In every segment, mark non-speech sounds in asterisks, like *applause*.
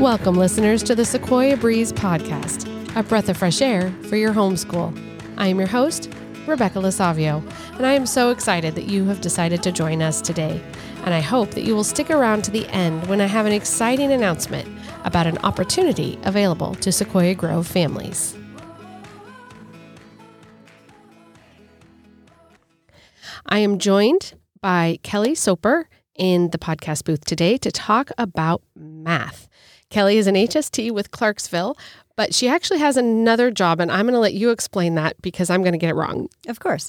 Welcome, listeners, to the Sequoia Breeze podcast, a breath of fresh air for your homeschool. I am your host, Rebecca Lasavio, and I am so excited that you have decided to join us today. And I hope that you will stick around to the end when I have an exciting announcement about an opportunity available to Sequoia Grove families. I am joined by Kelley Soper in the podcast booth today to talk about math. Kelley is an HST with Clarksville, but she actually has another job, and I'm going to let you explain that because I'm going to get it wrong. Of course.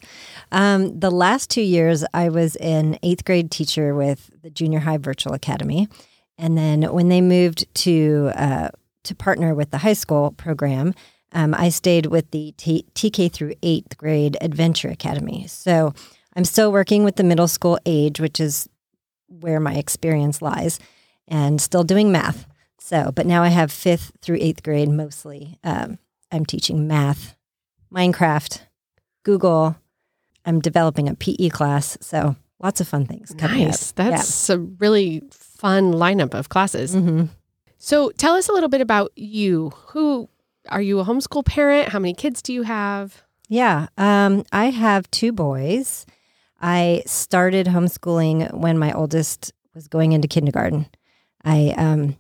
Um, the last two years, I was an eighth grade teacher with the Junior High Virtual Academy. And then when they moved to, uh, to partner with the high school program, um, I stayed with the T- TK through eighth grade Adventure Academy. So I'm still working with the middle school age, which is where my experience lies, and still doing math. So, but now I have fifth through eighth grade mostly. Um, I'm teaching math, Minecraft, Google. I'm developing a PE class. So, lots of fun things. Nice. Up. That's yeah. a really fun lineup of classes. Mm-hmm. So, tell us a little bit about you. Who are you a homeschool parent? How many kids do you have? Yeah, um, I have two boys. I started homeschooling when my oldest was going into kindergarten. I um,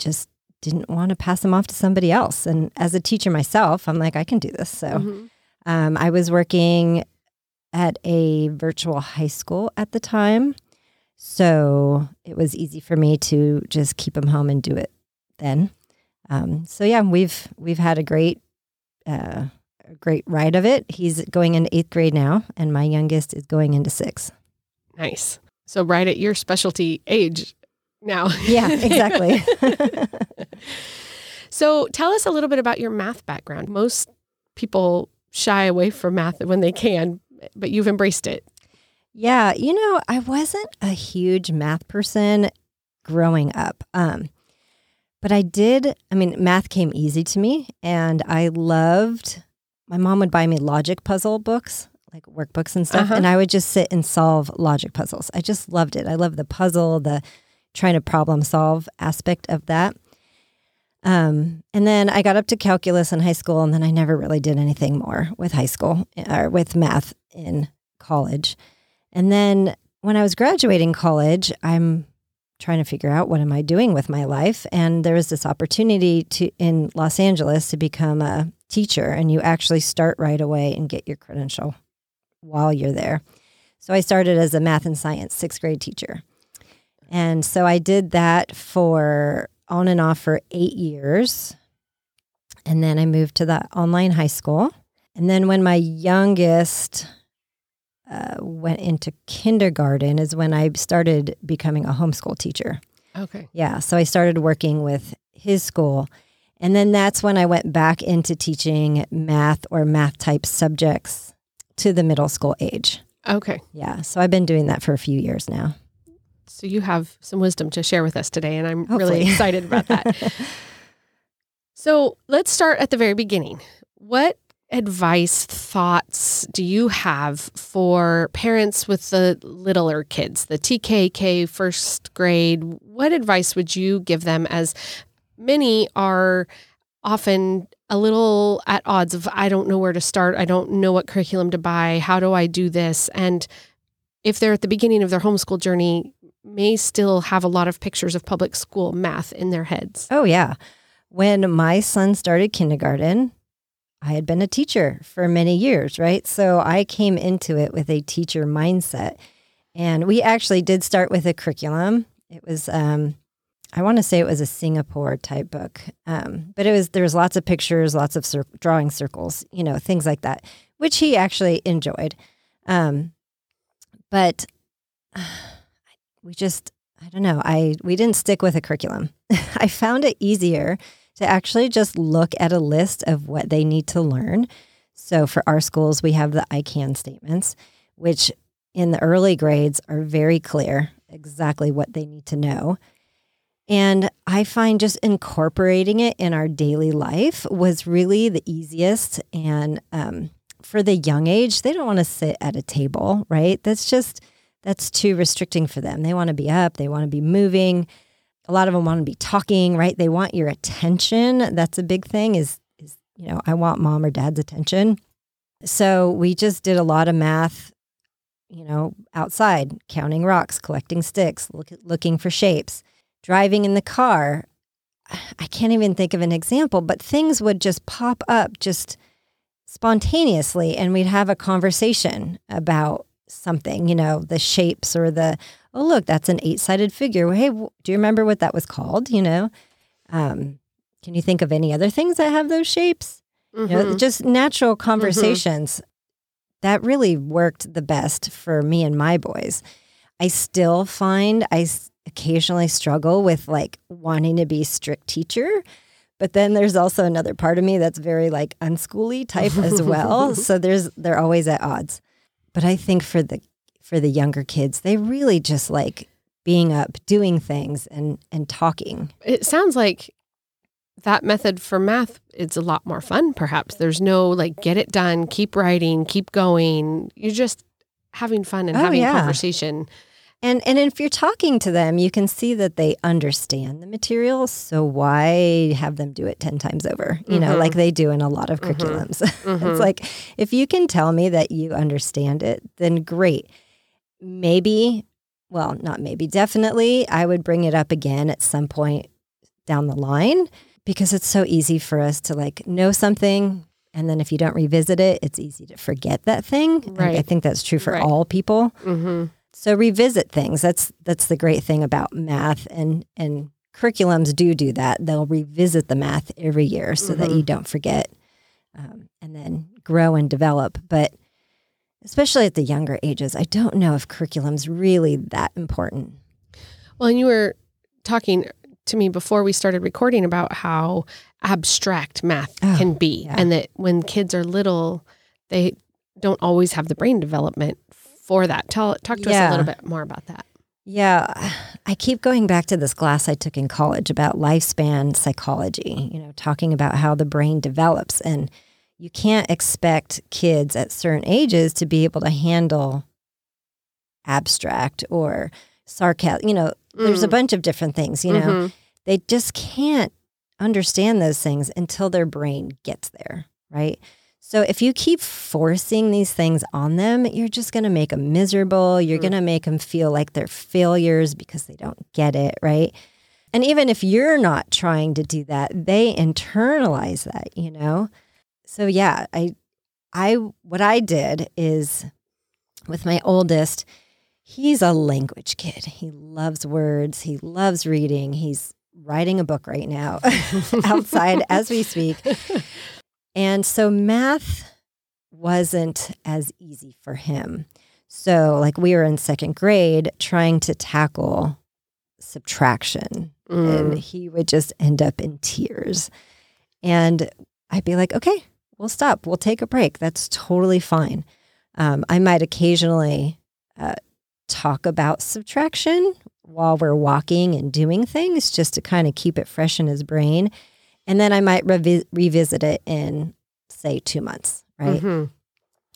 just didn't want to pass them off to somebody else. And as a teacher myself, I'm like, I can do this. So mm-hmm. um, I was working at a virtual high school at the time. So it was easy for me to just keep them home and do it then. Um, so yeah, we've we've had a great uh, a great ride of it. He's going into eighth grade now, and my youngest is going into sixth. Nice. So right at your specialty age now. Yeah, exactly. *laughs* so tell us a little bit about your math background. Most people shy away from math when they can, but you've embraced it. Yeah, you know, I wasn't a huge math person growing up. Um, but I did, I mean, math came easy to me and I loved my mom would buy me logic puzzle books like workbooks and stuff uh-huh. and i would just sit and solve logic puzzles i just loved it i love the puzzle the trying to problem solve aspect of that um, and then i got up to calculus in high school and then i never really did anything more with high school or with math in college and then when i was graduating college i'm trying to figure out what am I doing with my life. And there was this opportunity to in Los Angeles to become a teacher, and you actually start right away and get your credential while you're there. So I started as a math and science sixth grade teacher. And so I did that for on and off for eight years. And then I moved to the online high school. And then when my youngest uh, went into kindergarten is when I started becoming a homeschool teacher. Okay. Yeah. So I started working with his school. And then that's when I went back into teaching math or math type subjects to the middle school age. Okay. Yeah. So I've been doing that for a few years now. So you have some wisdom to share with us today, and I'm Hopefully. really excited about that. *laughs* so let's start at the very beginning. What advice, thoughts do you have for parents with the littler kids, the TKK first grade? What advice would you give them as many are often a little at odds of I don't know where to start, I don't know what curriculum to buy, how do I do this? And if they're at the beginning of their homeschool journey, may still have a lot of pictures of public school math in their heads. Oh yeah. When my son started kindergarten, I had been a teacher for many years, right? So I came into it with a teacher mindset. And we actually did start with a curriculum. It was, um, I want to say it was a Singapore type book, um, but it was there was lots of pictures, lots of cir- drawing circles, you know, things like that, which he actually enjoyed. Um, but we just, I don't know, I we didn't stick with a curriculum. *laughs* I found it easier to actually just look at a list of what they need to learn. So for our schools, we have the I can statements, which in the early grades are very clear exactly what they need to know. And I find just incorporating it in our daily life was really the easiest. And um, for the young age, they don't want to sit at a table, right? That's just, that's too restricting for them. They want to be up, they want to be moving. a lot of them want to be talking, right? They want your attention. That's a big thing is is, you know, I want mom or dad's attention. So we just did a lot of math, you know, outside, counting rocks, collecting sticks, look, looking for shapes, driving in the car. I can't even think of an example, but things would just pop up just spontaneously and we'd have a conversation about something, you know, the shapes or the, oh, look, that's an eight sided figure. Hey, do you remember what that was called? You know, um, can you think of any other things that have those shapes? Mm-hmm. You know, mm-hmm. just natural mm-hmm. conversations. Mm-hmm. That really worked the best for me and my boys. I still find I occasionally struggle with like wanting to be strict teacher. But then there's also another part of me that's very like unschooly type as well. *laughs* so there's they're always at odds. But I think for the for the younger kids, they really just like being up, doing things and and talking. It sounds like that method for math it's a lot more fun perhaps. There's no like get it done, keep writing, keep going. You're just having fun and oh, having yeah. conversation. And and if you're talking to them, you can see that they understand the material. So why have them do it ten times over? You mm-hmm. know, like they do in a lot of mm-hmm. curriculums. *laughs* Mm-hmm. it's like if you can tell me that you understand it, then great. Maybe, well, not maybe, definitely, I would bring it up again at some point down the line because it's so easy for us to like know something and then if you don't revisit it, it's easy to forget that thing. Right. I think that's true for right. all people. Mm-hmm. So revisit things. That's that's the great thing about math and and curriculums do do that. They'll revisit the math every year so mm-hmm. that you don't forget, um, and then grow and develop. But especially at the younger ages, I don't know if curriculum's really that important. Well, and you were talking to me before we started recording about how abstract math oh, can be, yeah. and that when kids are little, they don't always have the brain development for that. Tell talk to yeah. us a little bit more about that. Yeah, I keep going back to this class I took in college about lifespan psychology, you know, talking about how the brain develops and you can't expect kids at certain ages to be able to handle abstract or sarcasm, you know, mm. there's a mm. bunch of different things, you know. Mm-hmm. They just can't understand those things until their brain gets there, right? So if you keep forcing these things on them, you're just going to make them miserable. You're mm. going to make them feel like they're failures because they don't get it, right? And even if you're not trying to do that, they internalize that, you know? So yeah, I I what I did is with my oldest, he's a language kid. He loves words, he loves reading. He's writing a book right now *laughs* *laughs* outside as we speak. *laughs* And so math wasn't as easy for him. So, like, we were in second grade trying to tackle subtraction, mm. and he would just end up in tears. And I'd be like, okay, we'll stop. We'll take a break. That's totally fine. Um, I might occasionally uh, talk about subtraction while we're walking and doing things just to kind of keep it fresh in his brain. And then I might revi- revisit it in, say, two months, right? Mm-hmm.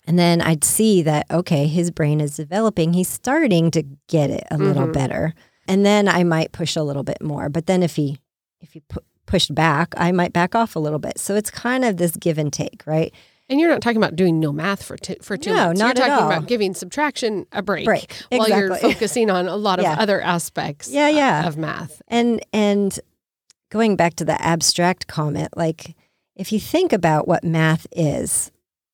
And then I'd see that, okay, his brain is developing. He's starting to get it a mm-hmm. little better. And then I might push a little bit more. But then if he, if he pu- pushed back, I might back off a little bit. So it's kind of this give and take, right? And you're not talking about doing no math for t- for two no, months. Not you're talking all. about giving subtraction a break, break. Exactly. while you're *laughs* focusing on a lot of yeah. other aspects yeah, yeah. of math. And and going back to the abstract comment, like if you think about what math is,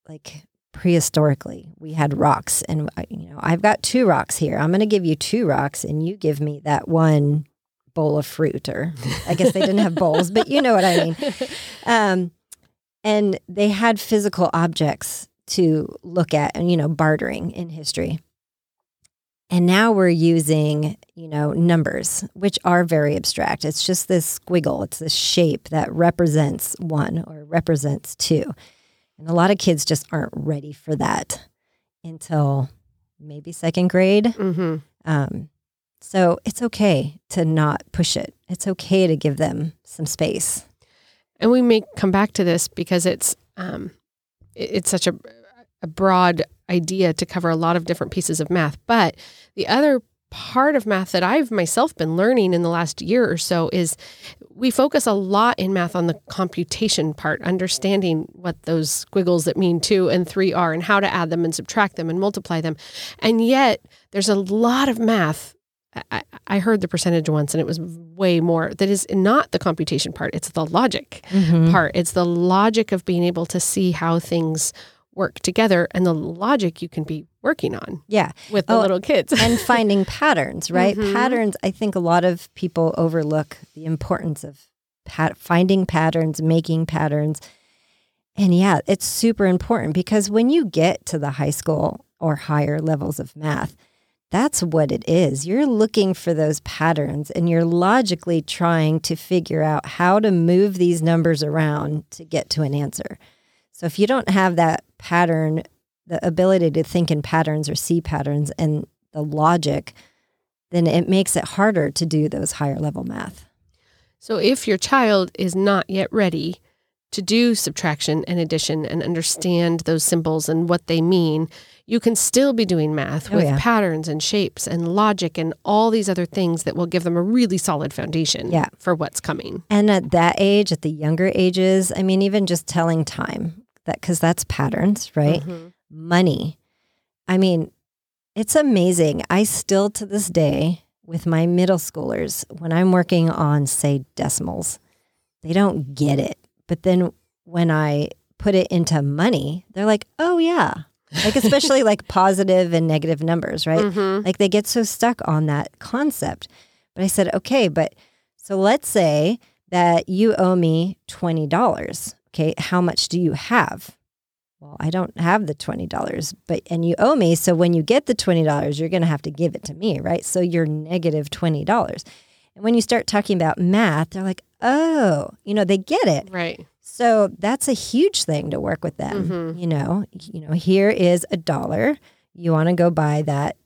like prehistorically, we had rocks, and uh, you know, I've got two rocks here. I'm going to give you two rocks, and you give me that one bowl of fruit, or I guess they didn't have *laughs* bowls, but you know what I mean. Um, and they had physical objects to look at, and you know, bartering in history. And now we're using, you know, numbers, which are very abstract. It's just this squiggle, it's this shape that represents one or represents two. And a lot of kids just aren't ready for that until maybe second grade. Mm-hmm. Um, so it's okay to not push it. It's okay to give them some space. And we may come back to this because it's um, it's such a a broad idea to cover a lot of different pieces of math. But the other part of math that I've myself been learning in the last year or so is we focus a lot in math on the computation part, understanding what those squiggles that mean two and three are and how to add them and subtract them and multiply them. And yet, there's a lot of math. I, I heard the percentage once and it was way more. That is not the computation part, it's the logic Mhm. part. It's the logic of being able to see how things work together and the logic you can be working on Yeah. with the Oh, little kids. and *laughs* finding patterns, right? Mhm. Patterns, I think a lot of people overlook the importance of pat- finding patterns, making patterns. And yeah, it's super important because when you get to the high school or higher levels of math, that's what it is. You're looking for those patterns and you're logically trying to figure out how to move these numbers around to get to an answer. So if you don't have that pattern, the ability to think in patterns or see patterns and the logic, then it makes it harder to do those higher level math. So if your child is not yet ready to do subtraction and addition and understand those symbols and what they mean, you can still be doing math Oh, with yeah. patterns and shapes and logic and all these other things that will give them a really solid foundation Yeah. for what's coming. And at that age, at the younger ages, I mean, even just telling time, that because that's patterns, right? Mhm. Money. I mean, it's amazing. I still to this day, with my middle schoolers, when I'm working on, say, decimals, they don't get it. But then when I put it into money, they're like, oh, yeah. Like, especially like *laughs* positive and negative numbers, right? Mhm. Like they get so stuck on that concept. But I said, okay, but so let's say that you owe me $20. Okay, how much do you have? Well, I don't have the $20, but and you owe me. So when you get the $20, you're going to have to give it to me, right? So you're negative $20. And when you start talking about math, they're like, oh, you know, they get it. Right. So that's a huge thing to work with them. Mhm. You know, you know, here is a dollar. You want to go buy that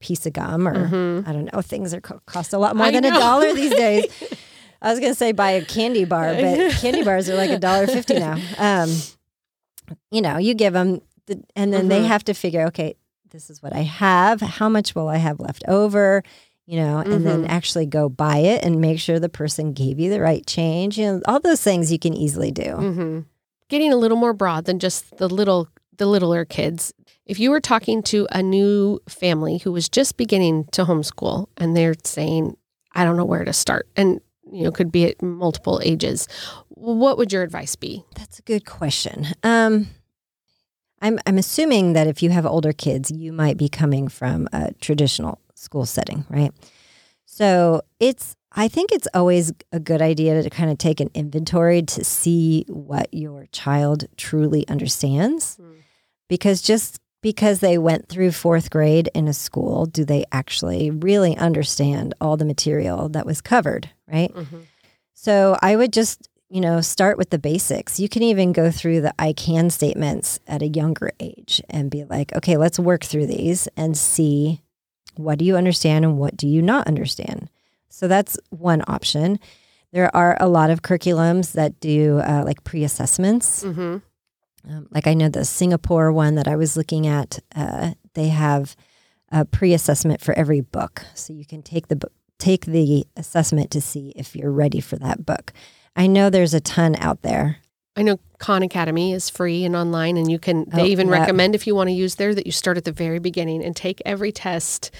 piece of gum, or Mhm. I don't know. Things are cost a lot more I than a dollar these days. *laughs* I was gonna say buy a candy bar, but *laughs* candy bars are like a dollar fifty now. Um, you know, you give them, the, and then they Mhm. have to figure, okay, this is what I have. How much will I have left over? You know, and then Mhm. actually go buy it and make sure the person gave you the right change. You know, all those things you can easily do. hmm Getting a little more broad than just the little the littler kids. If you were talking to a new family who was just beginning to homeschool and they're saying, I don't know where to start, and you know, could be at multiple ages, what would your advice be? That's a good question. Um, I'm I'm assuming that if you have older kids, you might be coming from a traditional school setting, right? So it's I think it's always a good idea to kind of take an inventory to see what your child truly understands. Mm. Because just because they went through fourth grade in a school, do they actually really understand all the material that was covered, right? So I would just, you know, start with the basics. You can even go through the I can statements at a younger age and be like, okay, let's work through these and see what do you understand and what do you not understand. So that's one option. There are a lot of curriculums that do uh, like pre assessments. hmm Um, like I know the Singapore one that I was looking at, uh, they have a pre-assessment for every book, so you can take the book, take the assessment to see if you're ready for that book. I know there's a ton out there. I know Khan Academy is free and online, and you can. They Oh, even yeah. recommend if you want to use there that you start at the very beginning and take every test.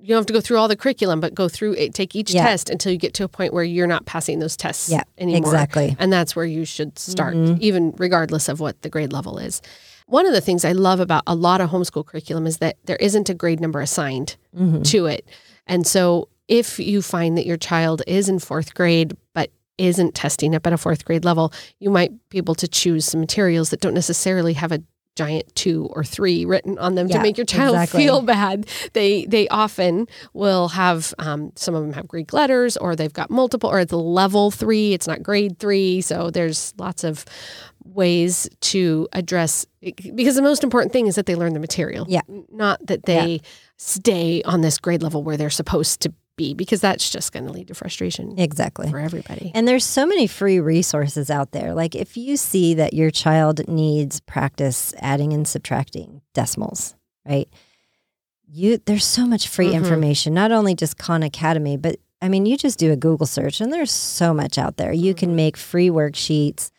You don't have to go through all the curriculum, but go through it, take each Yeah. test until you get to a point where you're not passing those tests Yeah, anymore. Exactly. And that's where you should start, Mhm. even regardless of what the grade level is. One of the things I love about a lot of homeschool curriculum is that there isn't a grade number assigned Mhm. to it. And so if you find that your child is in fourth grade, but isn't testing up at a fourth grade level, you might be able to choose some materials that don't necessarily have a giant two or three written on them to make your child *laughs* exactly. feel bad. They they often will have um, some of them have Greek letters or they've got multiple or it's level three. It's not grade three. So there's lots of ways to address because the most important thing is that they learn the material. Yeah. Not that they stay on this grade level where they're supposed to be because that's just going to lead to frustration Exactly. for everybody. And there's so many free resources out there. Like if you see that your child needs practice adding and subtracting decimals, right? you there's so much free Mhm. information, not only just Khan Academy, but I mean, you just do a Google search and there's so much out there. You can Mhm. make free worksheets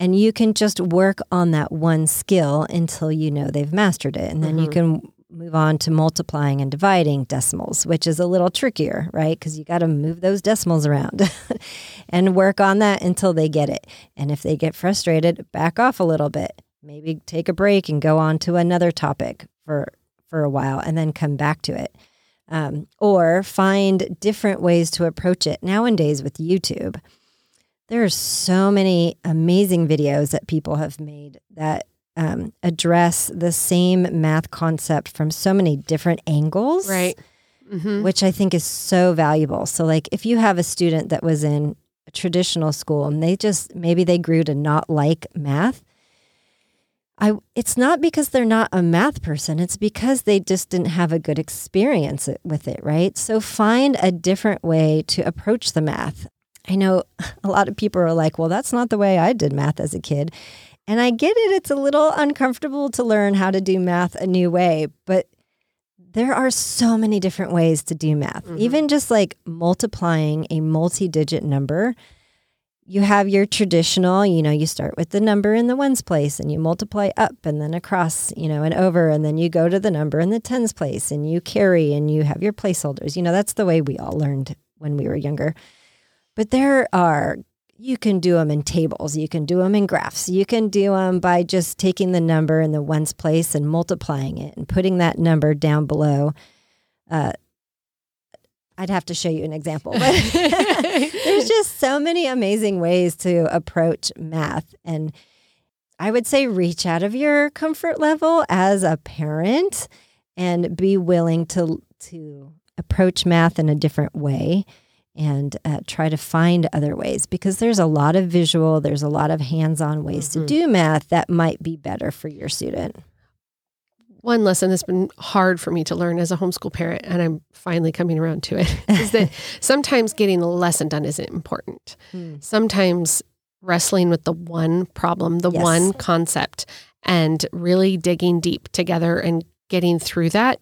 and you can just work on that one skill until you know they've mastered it. And then you Mhm. can move on to multiplying and dividing decimals, which is a little trickier, right? Because you got to move those decimals around *laughs* and work on that until they get it. And if they get frustrated, back off a little bit. Maybe take a break and go on to another topic for for a while and then come back to it. Um, or find different ways to approach it. Nowadays with YouTube, there are so many amazing videos that people have made that um, address the same math concept from so many different angles Right. hmm which I think is so valuable. So, like, if you have a student that was in a traditional school and they just maybe they grew to not like math, I it's not because they're not a math person. It's because they just didn't have a good experience with it, right? So, find a different way to approach the math. I know *laughs* a lot of people are like, "Well, that's not the way I did math as a kid." And I get it. It's a little uncomfortable to learn how to do math a new way, but there are so many different ways to do math. Mhm. Even just like multiplying a multi digit number, you have your traditional, you know, you start with the number in the ones place and you multiply up and then across, you know, and over. And then you go to the number in the tens place and you carry and you have your placeholders. You know, that's the way we all learned when we were younger. But there are, you can do them in tables, you can do them in graphs, you can do them by just taking the number in the ones place and multiplying it and putting that number down below. Uh, I'd have to show you an example, but *laughs* there's just so many amazing ways to approach math. And I would say reach out of your comfort level as a parent and be willing to, to approach math in a different way and uh, try to find other ways because there's a lot of visual, there's a lot of hands on ways Mhm. to do math that might be better for your student. One lesson that's been hard for me to learn as a homeschool parent, and I'm finally coming around to it, *laughs* is that *laughs* sometimes getting the lesson done isn't important. Sometimes wrestling with the one problem, the Yes. one concept, and really digging deep together and getting through that.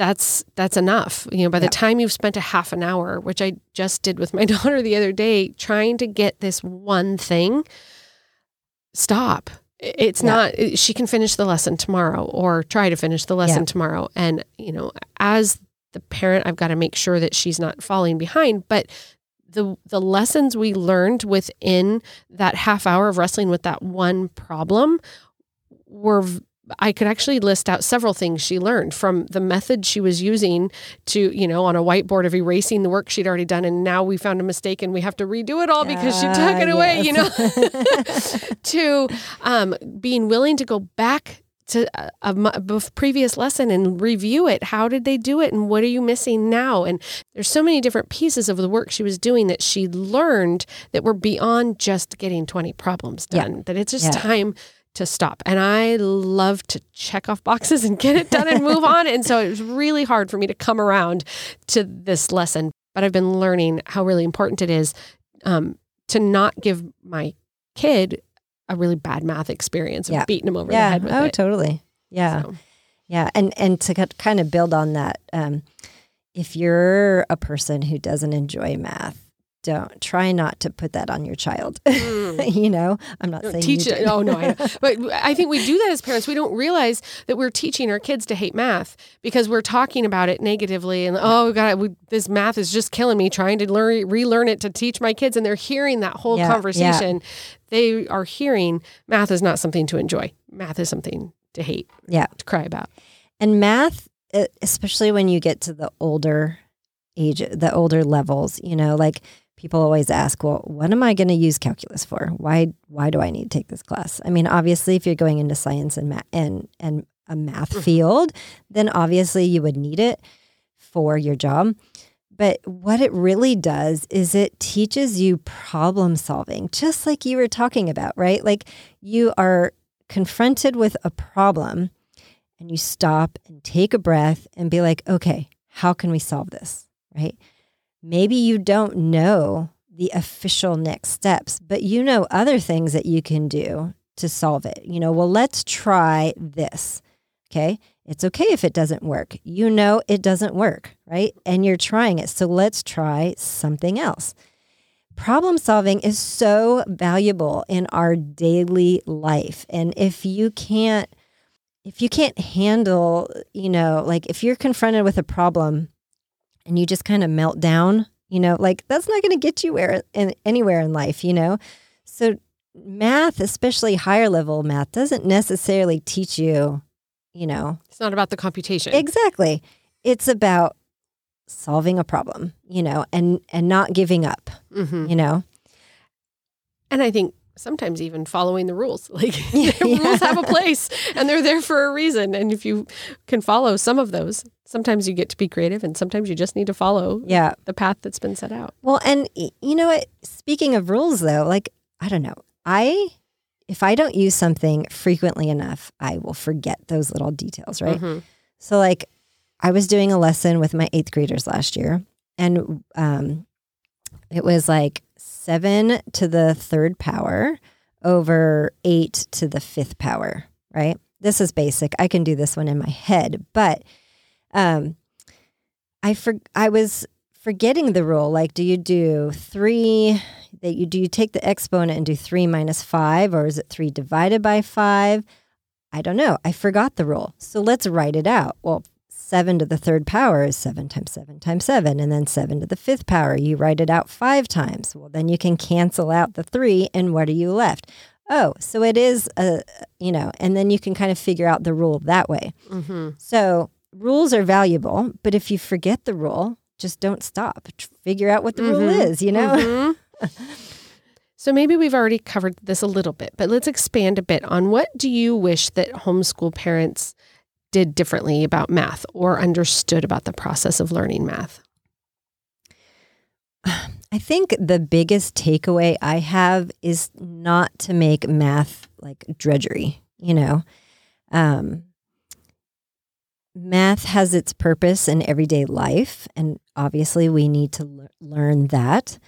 That's that's enough. You know, by the time you've spent a half an hour, which I just did with my *laughs* daughter the other day, trying to get this one thing, stop. It's not uh, she can finish the lesson tomorrow or try to finish the lesson tomorrow. And, you know, as the parent, I've got to make sure that she's not falling behind. But the the lessons we learned within that half hour of wrestling with that one problem were I could actually list out several things she learned from the method she was using to, you know, on a whiteboard of erasing the work she'd already done. And now we found a mistake and we have to redo it all because she took it away, you know, *laughs* *laughs* to um, being willing to go back to a, a previous lesson and review it. How did they do it? And what are you missing now? And there's so many different pieces of the work she was doing that she learned that were beyond just getting 20 problems Yeah. done, that it's just Yeah. time to stop. And I love to check off boxes and get it done and move on. And so it was really hard for me to come around to this lesson. But I've been learning how really important it is um, to not give my kid a really bad math experience of Yeah. beating him over the head with Oh, it. totally. Yeah. So, Yeah, and and to kind of build on that, um, if you're a person who doesn't enjoy math, don't try not to put that on your child. *laughs* mm. you know, I'm not Don't saying teach you it. Oh no, I know. *laughs* but I think we do that as parents. We don't realize that we're teaching our kids to hate math because we're talking about it negatively and oh god, we, this math is just killing me. Trying to learn, relearn it to teach my kids, and they're hearing that whole Yeah, yeah. conversation. They are hearing math is not something to enjoy. Math is something to hate. Yeah. to cry about. And math, especially when you get to the older age, the older levels, you know, like people always ask, well, what am I going to use calculus for? Why why do I need to take this class? I mean, obviously, if you're going into science and math and and a math Mhm. field, then obviously you would need it for your job. But what it really does is it teaches you problem solving, just like you were talking about, right? Like you are confronted with a problem and you stop and take a breath and be like, okay, how can we solve this? Right? Maybe you don't know the official next steps, but you know other things that you can do to solve it. You know, well, let's try this. Okay. It's okay if it doesn't work. You know it doesn't work, right? And you're trying it. So let's try something else. Problem solving is so valuable in our daily life. And if you can't if you can't handle, you know, like if you're confronted with a problem and you just kind of melt down, you know, like that's not going to get you where in, anywhere in life, you know. So math, especially higher level math, doesn't necessarily teach you, you know, it's not about the computation. Exactly. It's about solving a problem, you know, and and not giving up, mm-hmm. you know. And I think sometimes even following the rules. *laughs* Like *laughs* yeah. rules have a place and they're there for a reason. And if you can follow some of those, sometimes you get to be creative and sometimes you just need to follow yeah. the path that's been set out. Well, and you know what? Speaking of rules though, like I don't know. I if I don't use something frequently enough, I will forget those little details, right? Mm-hmm. So like I was doing a lesson with my 8th graders last year and um it was like seven to the third power over eight to the fifth power, right? This is basic. I can do this one in my head, but um, I for I was forgetting the rule. Like, do you do three? That you do you take the exponent and do three minus five, or is it three divided by five? I don't know. I forgot the rule. So let's write it out. Well, 7 to the third power is 7 times 7 times 7. And then 7 to the fifth power, you write it out five times. Well, then you can cancel out the three. And what are you left? Oh, so it is a, you know, and then you can kind of figure out the rule that way. Mm-hmm. So rules are valuable, but if you forget the rule, just don't stop. Figure out what the mm-hmm. rule is, you know? Mm-hmm. *laughs* So maybe we've already covered this a little bit, but let's expand a bit on what do you wish that homeschool parents did differently about math or understood about the process of learning math? *sighs* I think the biggest takeaway I have is not to make math like drudgery, you know. Um, math has its purpose in everyday life, and obviously we need to l- learn that.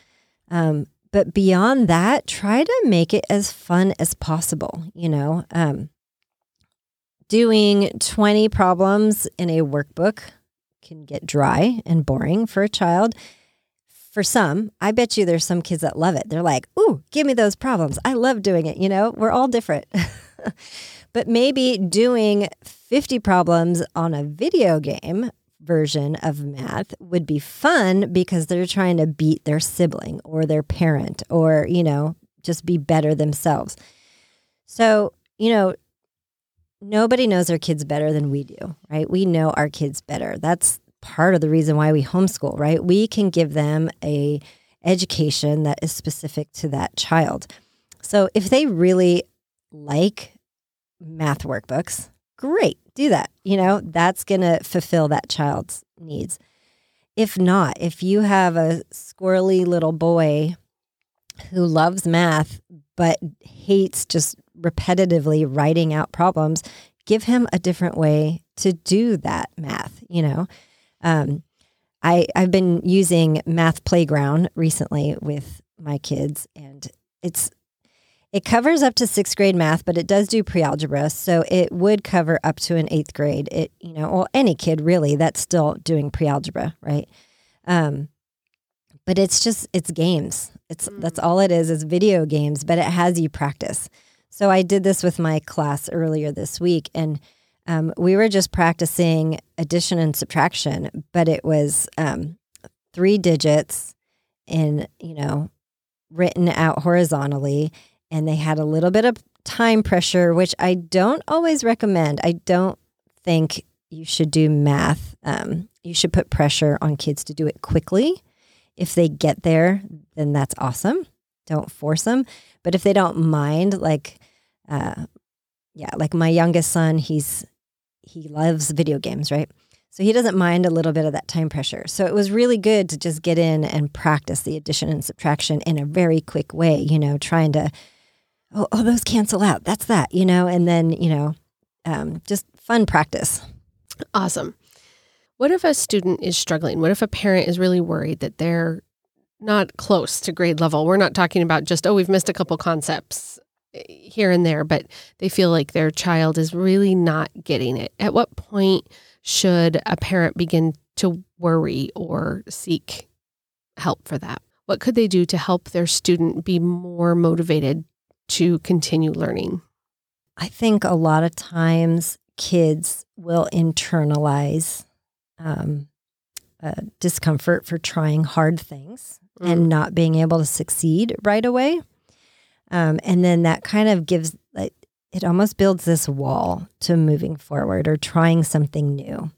Um, but beyond that, try to make it as fun as possible, you know. Um, doing 20 problems in a workbook can get dry and boring for a child. For some, I bet you there's some kids that love it. They're like, ooh, give me those problems. I love doing it. You know, we're all different. *laughs* but maybe doing 50 problems on a video game version of math would be fun because they're trying to beat their sibling or their parent or, you know, just be better themselves. So, you know, nobody knows our kids better than we do, right? We know our kids better. That's part of the reason why we homeschool, right? We can give them a education that is specific to that child. So if they really like math workbooks, great, do that. You know, that's going to fulfill that child's needs. If not, if you have a squirrely little boy who loves math but hates just repetitively writing out problems, give him a different way to do that math, you know. Um, I, I've been using Math Playground recently with my kids, and it's it covers up to sixth grade math, but it does do pre-algebra, so it would cover up to an eighth grade. It you know, well, any kid really that's still doing pre-algebra, right? Um, but it's just it's games. It's mm. that's all it is is video games, but it has you practice. So I did this with my class earlier this week, and um, we were just practicing addition and subtraction, but it was um, three digits in, you know, written out horizontally. And they had a little bit of time pressure, which I don't always recommend. I don't think you should do math. Um, you should put pressure on kids to do it quickly. If they get there, then that's awesome. Don't force them. But if they don't mind, like, uh, yeah, like my youngest son, he's he loves video games, right? So he doesn't mind a little bit of that time pressure. So it was really good to just get in and practice the addition and subtraction in a very quick way, you know, trying to, oh, oh those cancel out. That's that, you know, and then, you know, um, just fun practice. Awesome. What if a student is struggling? What if a parent is really worried that they're not close to grade level? We're not talking about just, oh, we've missed a couple concepts here and there, but they feel like their child is really not getting it. At what point should a parent begin to worry or seek help for that? What could they do to help their student be more motivated to continue learning? I think a lot of times kids will internalize um, uh, discomfort for trying hard things mm. and not being able to succeed right away. Um, and then that kind of gives, like, it almost builds this wall to moving forward or trying something new.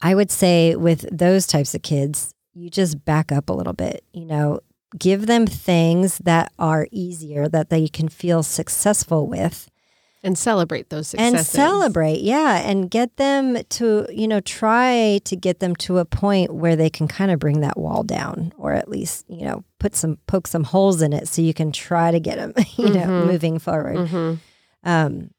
I would say with those types of kids, you just back up a little bit, you know, give them things that are easier that they can feel successful with and celebrate those successes. And celebrate, yeah, and get them to, you know, try to get them to a point where they can kind of bring that wall down or at least, you know, put some poke some holes in it so you can try to get them, *laughs* you mm-hmm. know, moving forward. Mm-hmm. Um,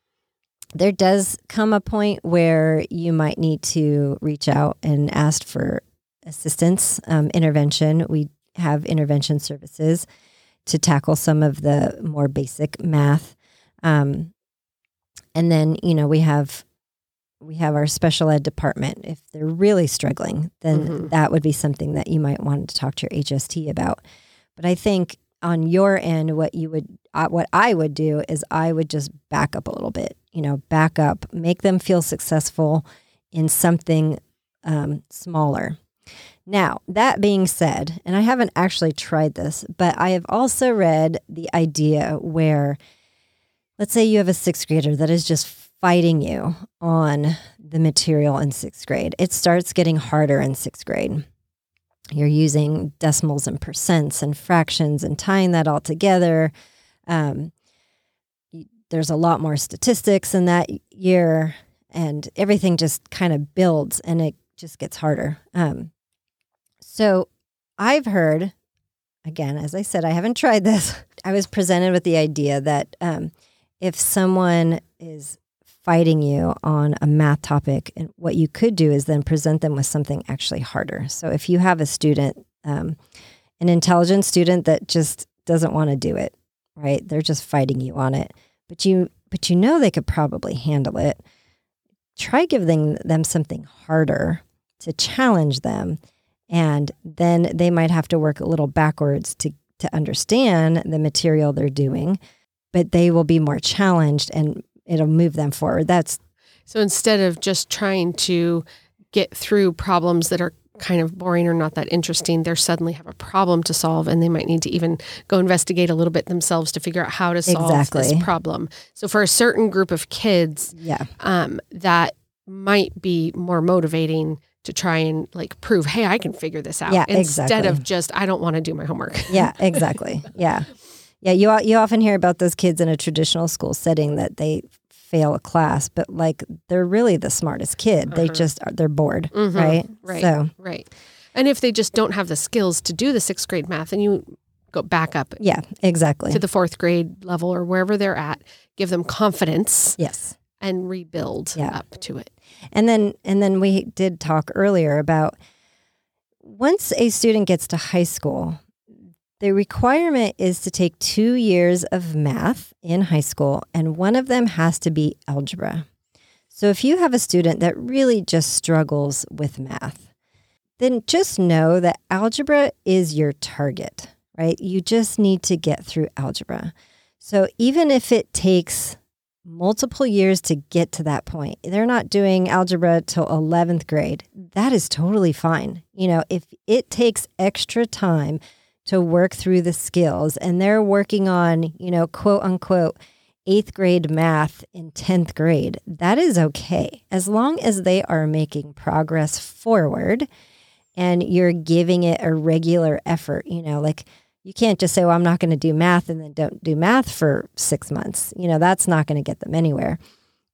there does come a point where you might need to reach out and ask for assistance, um, intervention. We have intervention services to tackle some of the more basic math. Um, and then, you know, we have we have our special ed department. If they're really struggling, then mm-hmm. that would be something that you might want to talk to your HST about. But I think on your end, what you would, uh, what I would do is I would just back up a little bit. You know, back up, make them feel successful in something um, smaller. Now, that being said, and I haven't actually tried this, but I have also read the idea where let's say you have a sixth grader that is just fighting you on the material in sixth grade. It starts getting harder in sixth grade. You're using decimals and percents and fractions and tying that all together. Um, there's a lot more statistics in that year, and everything just kind of builds and it just gets harder. Um, so I've heard, again, as I said, I haven't *laughs* tried this. I was presented with the idea that um, if someone is fighting you on a math topic, and what you could do is then present them with something actually harder. So if you have a student, um, an intelligent student that just doesn't want to do it, right? They're just fighting you on it, but you but you know they could probably handle it. Try giving them something harder to challenge them, and then they might have to work a little backwards to to understand the material they're doing but they will be more challenged and it'll move them forward. That's so instead of just trying to get through problems that are kind of boring or not that interesting, they suddenly have a problem to solve and they might need to even go investigate a little bit themselves to figure out how to solve exactly. this problem. So for a certain group of kids, yeah. um, that might be more motivating to try and like prove, hey, I can figure this out. Yeah, instead exactly. of just I don't want to do my homework. yeah, *laughs* exactly. Yeah. Yeah, you you often hear about those kids in a traditional school setting that they fail a class, but like they're really the smartest kid. Uh-huh. They just are they're bored, mm-hmm. right? Right. So right. And if they just don't have the skills to do the sixth grade math, and you go back up, yeah, exactly to the fourth grade level or wherever they're at, give them confidence, yes, and rebuild yeah. up to it. And then and then we did talk earlier about once a student gets to high school, the requirement is to take two years of math in high school, and one of them has to be algebra. So if you have a student that really just struggles with math, then just know that algebra is your target, right? You just need to get through algebra. So even if it takes multiple years to get to that point, they're not doing algebra till 11th grade, that is totally fine. You know, if it takes extra time, to work through the skills and they're working on, you know, quote unquote, eighth grade math in 10th grade, that is okay. As long as they are making progress forward and you're giving it a regular effort, you know, like you can't just say, well, I'm not going to do math and then don't do math for six months. You know, that's not going to get them anywhere.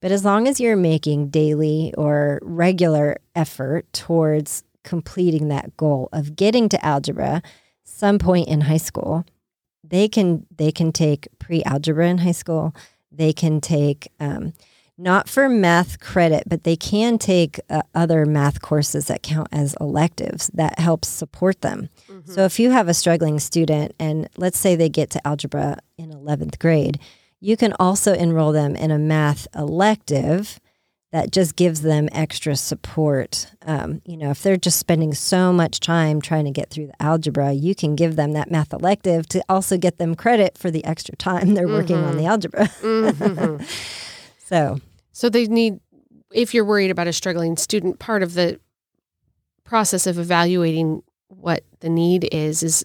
But as long as you're making daily or regular effort towards completing that goal of getting to algebra, some point in high school, they can they can take pre-algebra in high school. They can take um, not for math credit, but they can take uh, other math courses that count as electives that helps support them. Mm-hmm. So if you have a struggling student and let's say they get to algebra in 11th grade, You can also enroll them in a math elective that just gives them extra support. Um, you know, if they're just spending so much time trying to get through the algebra, you can give them that math elective to also get them credit for the extra time *laughs* they're working mm-hmm. on the algebra. mm-hmm. *laughs* So, so they need, if you're worried about a struggling student, part of the process of evaluating what the need is is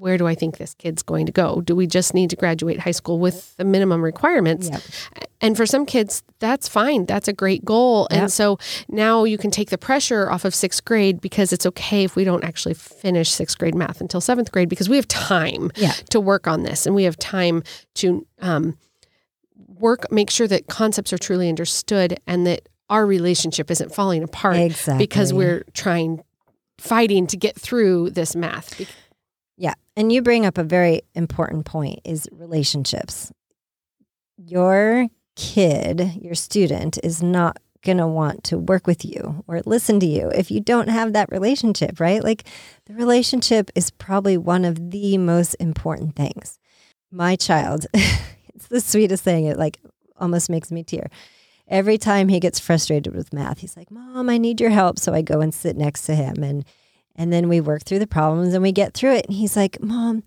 where do I think this kid's going to go? Do we just need to graduate high school with the minimum requirements? Yep. And for some kids, that's fine. That's a great goal. Yep. And so now you can take the pressure off of sixth grade because it's okay if we don't actually finish sixth grade math until seventh grade because we have time yeah. to work on this and we have time to um, work, make sure that concepts are truly understood and that our relationship isn't falling apart exactly. because we're trying fighting to get through this math. And you bring up a very important point is relationships. Your kid, your student is not going to want to work with you or listen to you if you don't have that relationship, right? Like the relationship is probably one of the most important things. My child, *laughs* it's the sweetest thing. It like almost makes me tear. Every time he gets frustrated with math, he's like, "Mom, I need your help." So I go and sit next to him and and then we work through the problems and we get through it. And he's like, Mom,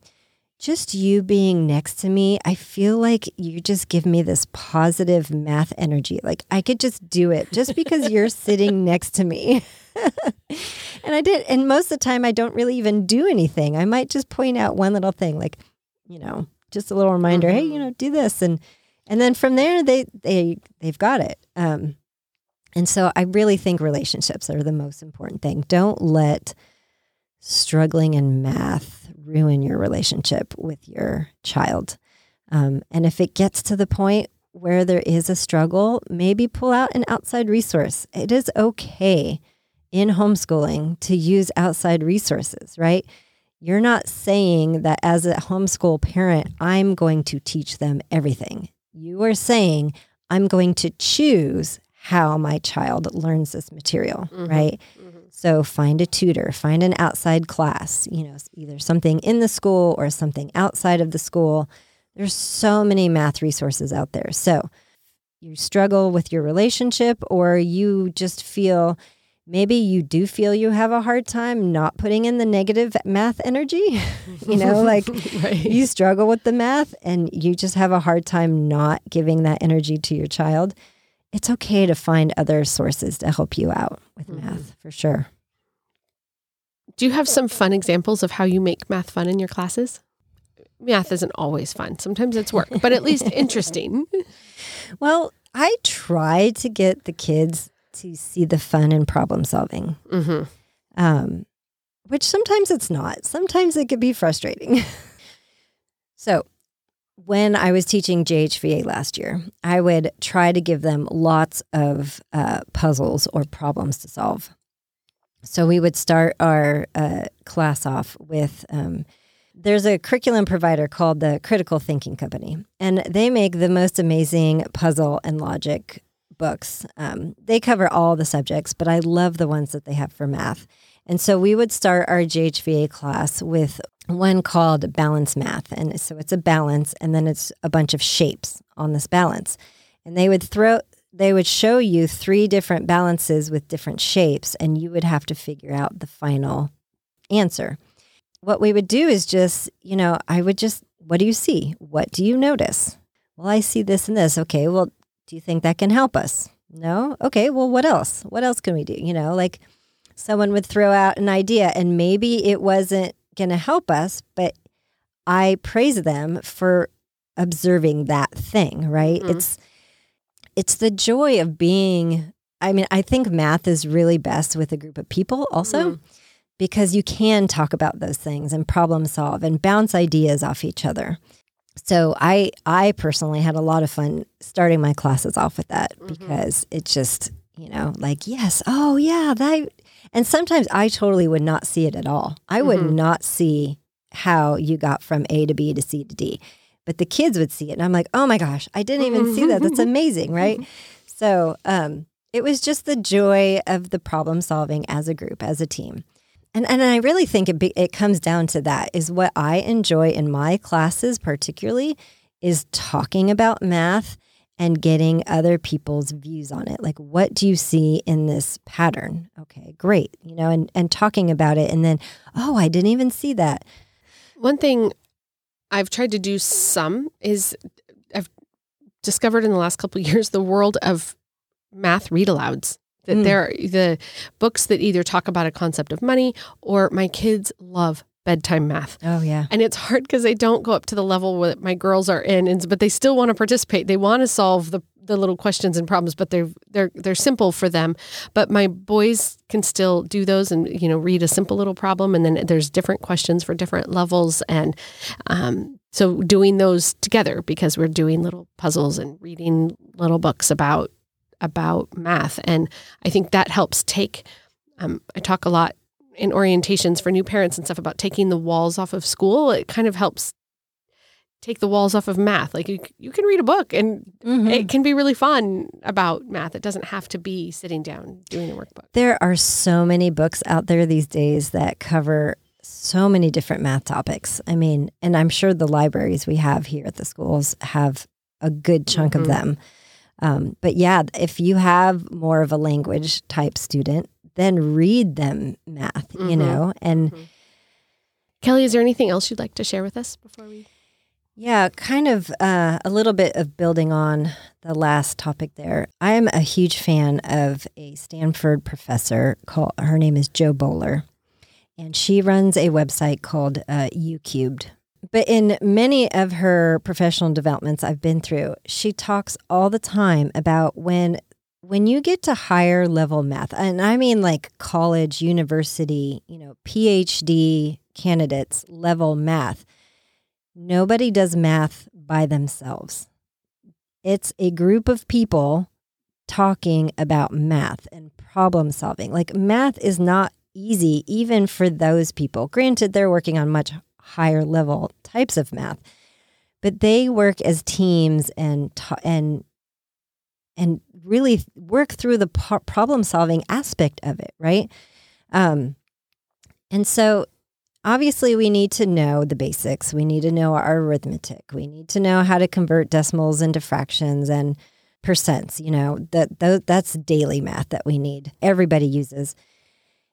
just you being next to me, I feel like you just give me this positive math energy. Like I could just do it just because you're *laughs* sitting next to me. *laughs* and I did. And most of the time, I don't really even do anything. I might just point out one little thing, like, you know, just a little reminder, mm-hmm. hey, you mm-hmm. know, do this. And, and then from there, they, they, they've got it. Um, and so I really think relationships are the most important thing. Don't let struggling in math ruin your relationship with your child. Um, and if it gets to the point where there is a struggle, maybe pull out an outside resource. It is okay in homeschooling to use outside resources, right? You're not saying that as a homeschool parent, I'm going to teach them everything. You are saying, I'm going to choose how my child learns this material, mm-hmm. right? So find a tutor, find an outside class, you know, either something in the school or something outside of the school. There's so many math resources out there. So you struggle with your relationship or you just feel maybe you do feel you have a hard time not putting in the negative math energy. *laughs* you know, like *laughs* right. you struggle with the math and you just have a hard time not giving that energy to your child it's okay to find other sources to help you out with mm-hmm. math for sure. Do you have some fun examples of how you make math fun in your classes? Math isn't always fun. Sometimes it's work, but at *laughs* least interesting. Well, I try to get the kids to see the fun in problem solving, mm-hmm. um, which sometimes it's not. Sometimes it could be frustrating. *laughs* so, when I was teaching JHVA last year, I would try to give them lots of uh, puzzles or problems to solve. So we would start our uh, class off with um, there's a curriculum provider called the Critical Thinking Company, and they make the most amazing puzzle and logic books. Um, they cover all the subjects, but I love the ones that they have for math. And so we would start our JHVA class with one called Balance Math. And so it's a balance, and then it's a bunch of shapes on this balance. And they would throw, they would show you three different balances with different shapes, and you would have to figure out the final answer. What we would do is just, you know, I would just, what do you see? What do you notice? Well, I see this and this. Okay, well, do you think that can help us? No? Okay, well, what else? What else can we do? You know, like someone would throw out an idea and maybe it wasn't going to help us, but I praise them for observing that thing, right? Mm-hmm. It's it's the joy of being I mean, I think math is really best with a group of people also mm-hmm. because you can talk about those things and problem solve and bounce ideas off each other. So I I personally had a lot of fun starting my classes off with that mm-hmm. because it just, you know, like, yes, oh yeah, that and sometimes I totally would not see it at all. I would mm-hmm. not see how you got from A to B to C to D. But the kids would see it. And I'm like, oh my gosh, I didn't even see that. That's *laughs* amazing, right? So um, it was just the joy of the problem solving as a group, as a team. And, and I really think it, be, it comes down to that is what I enjoy in my classes, particularly, is talking about math and getting other people's views on it. Like, what do you see in this pattern? Okay, great. You know, and, and talking about it. And then, oh, I didn't even see that. One thing I've tried to do some is I've discovered in the last couple *laughs* years the world of math read alouds. That mm. there are the books that either talk about a concept of money or my kids love bedtime math. Oh yeah. And it's hard because they don't go up to the level that my girls are in, and, but they still want to participate. They want to solve the the little questions and problems, but they're they're they're simple for them. But my boys can still do those and you know read a simple little problem, and then there's different questions for different levels, and um, so doing those together because we're doing little puzzles and reading little books about about math, and I think that helps take. Um, I talk a lot in orientations for new parents and stuff about taking the walls off of school. It kind of helps take the walls off of math. Like you, you can read a book and mm-hmm. it can be really fun about math. It doesn't have to be sitting down doing a workbook. There are so many books out there these days that cover so many different math topics. I mean, and I'm sure the libraries we have here at the schools have a good chunk mm-hmm. of them. Um, but yeah, if you have more of a language type student, then read them math, mm-hmm. you know? And mm-hmm. Kelley, is there anything else you'd like to share with us before we? Yeah, kind of uh, a little bit of building on the last topic there. I am a huge fan of a Stanford professor called, her name is Jo Boaler, and she runs a website called uh, Cubed. But in many of her professional developments I've been through, she talks all the time about when when you get to higher level math, and I mean like college, university, you know, PhD candidates level math, nobody does math by themselves. It's a group of people talking about math and problem solving. Like math is not easy even for those people. Granted, they're working on much higher level types of math, but they work as teams and and and really work through the problem solving aspect of it, right? Um, and so obviously we need to know the basics. We need to know our arithmetic. We need to know how to convert decimals into fractions and percents, you know, that, that that's daily math that we need. Everybody uses.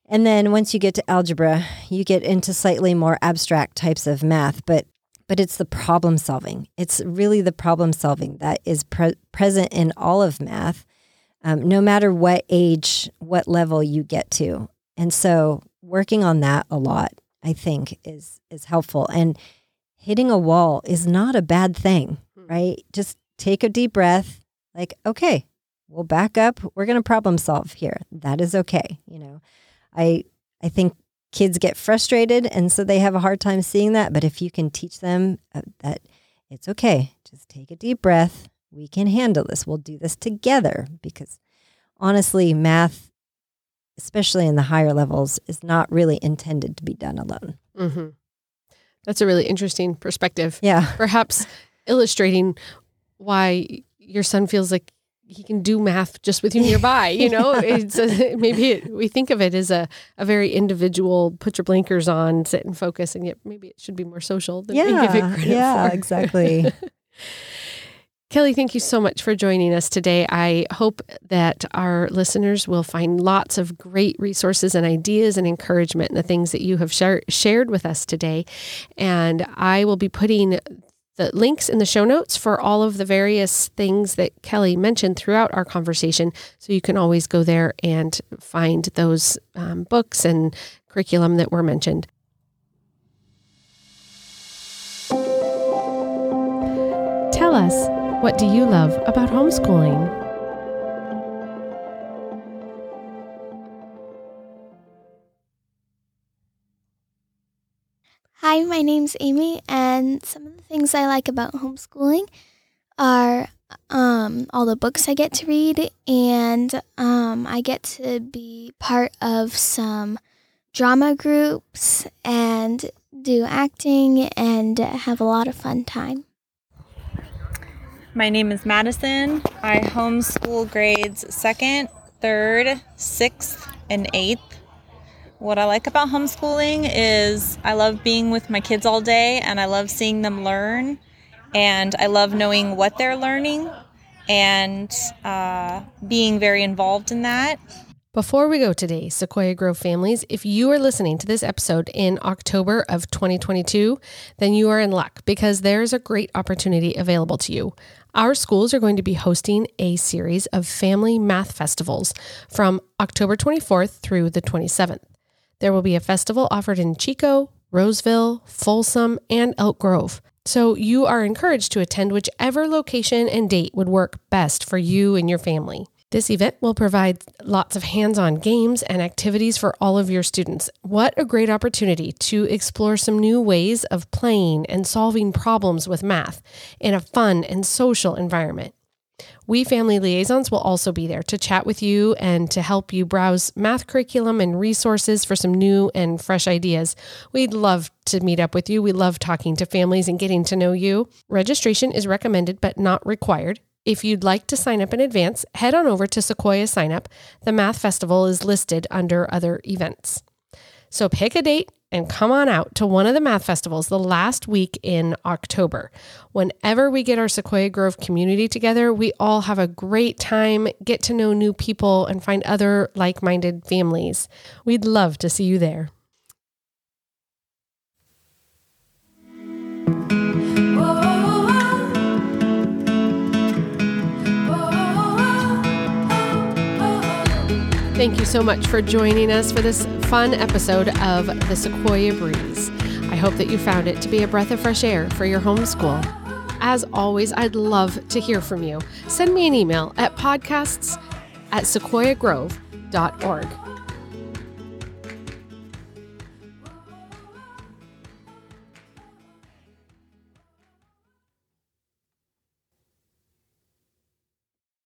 And then once you get to algebra, you get into slightly more abstract types of math, but but it's the problem solving. It's really the problem solving that is pre- present in all of math, um, no matter what age, what level you get to. And so, working on that a lot, I think, is is helpful. And hitting a wall is not a bad thing, hmm. right? Just take a deep breath. Like, okay, we'll back up. We're going to problem solve here. That is okay. You know, I I think kids get frustrated and so they have a hard time seeing that but if you can teach them uh, that it's okay just take a deep breath we can handle this we'll do this together because honestly math especially in the higher levels is not really intended to be done alone mm-hmm. that's a really interesting perspective yeah *laughs* perhaps illustrating why your son feels like he can do math just with you nearby. You know, *laughs* it's a, maybe it, we think of it as a, a very individual. Put your blinkers on, sit and focus, and yet maybe it should be more social than yeah, we give it credit yeah, exactly. *laughs* Kelley, thank you so much for joining us today. I hope that our listeners will find lots of great resources and ideas and encouragement in the things that you have share, shared with us today. And I will be putting the links in the show notes for all of the various things that Kelley mentioned throughout our conversation. So you can always go there and find those um, books and curriculum that were mentioned. Tell us, what do you love about homeschooling? Hi, my name's Amy, and some of the things I like about homeschooling are um, all the books I get to read, and um, I get to be part of some drama groups and do acting and have a lot of fun time. My name is Madison. I homeschool grades second, third, sixth, and eighth. What I like about homeschooling is I love being with my kids all day and I love seeing them learn. and I love knowing what they're learning and uh, being very involved in that. Before we go today, Sequoia Grove families, if you are listening to this episode in October of 2022, then you are in luck because there's a great opportunity available to you. Our schools are going to be hosting a series of family math festivals from October 24th through the 27th. There will be a festival offered in Chico, Roseville, Folsom, and Elk Grove. So you are encouraged to attend whichever location and date would work best for you and your family. This event will provide lots of hands on games and activities for all of your students. What a great opportunity to explore some new ways of playing and solving problems with math in a fun and social environment. We family liaisons will also be there to chat with you and to help you browse math curriculum and resources for some new and fresh ideas. We'd love to meet up with you. We love talking to families and getting to know you. Registration is recommended but not required. If you'd like to sign up in advance, head on over to Sequoia Sign Up. The Math Festival is listed under other events. So pick a date and come on out to one of the math festivals the last week in October. Whenever we get our Sequoia Grove community together, we all have a great time, get to know new people, and find other like minded families. We'd love to see you there. Thank you so much for joining us for this fun episode of the Sequoia Breeze. I hope that you found it to be a breath of fresh air for your homeschool. As always, I'd love to hear from you. Send me an email at podcasts at sequoiagrove.org.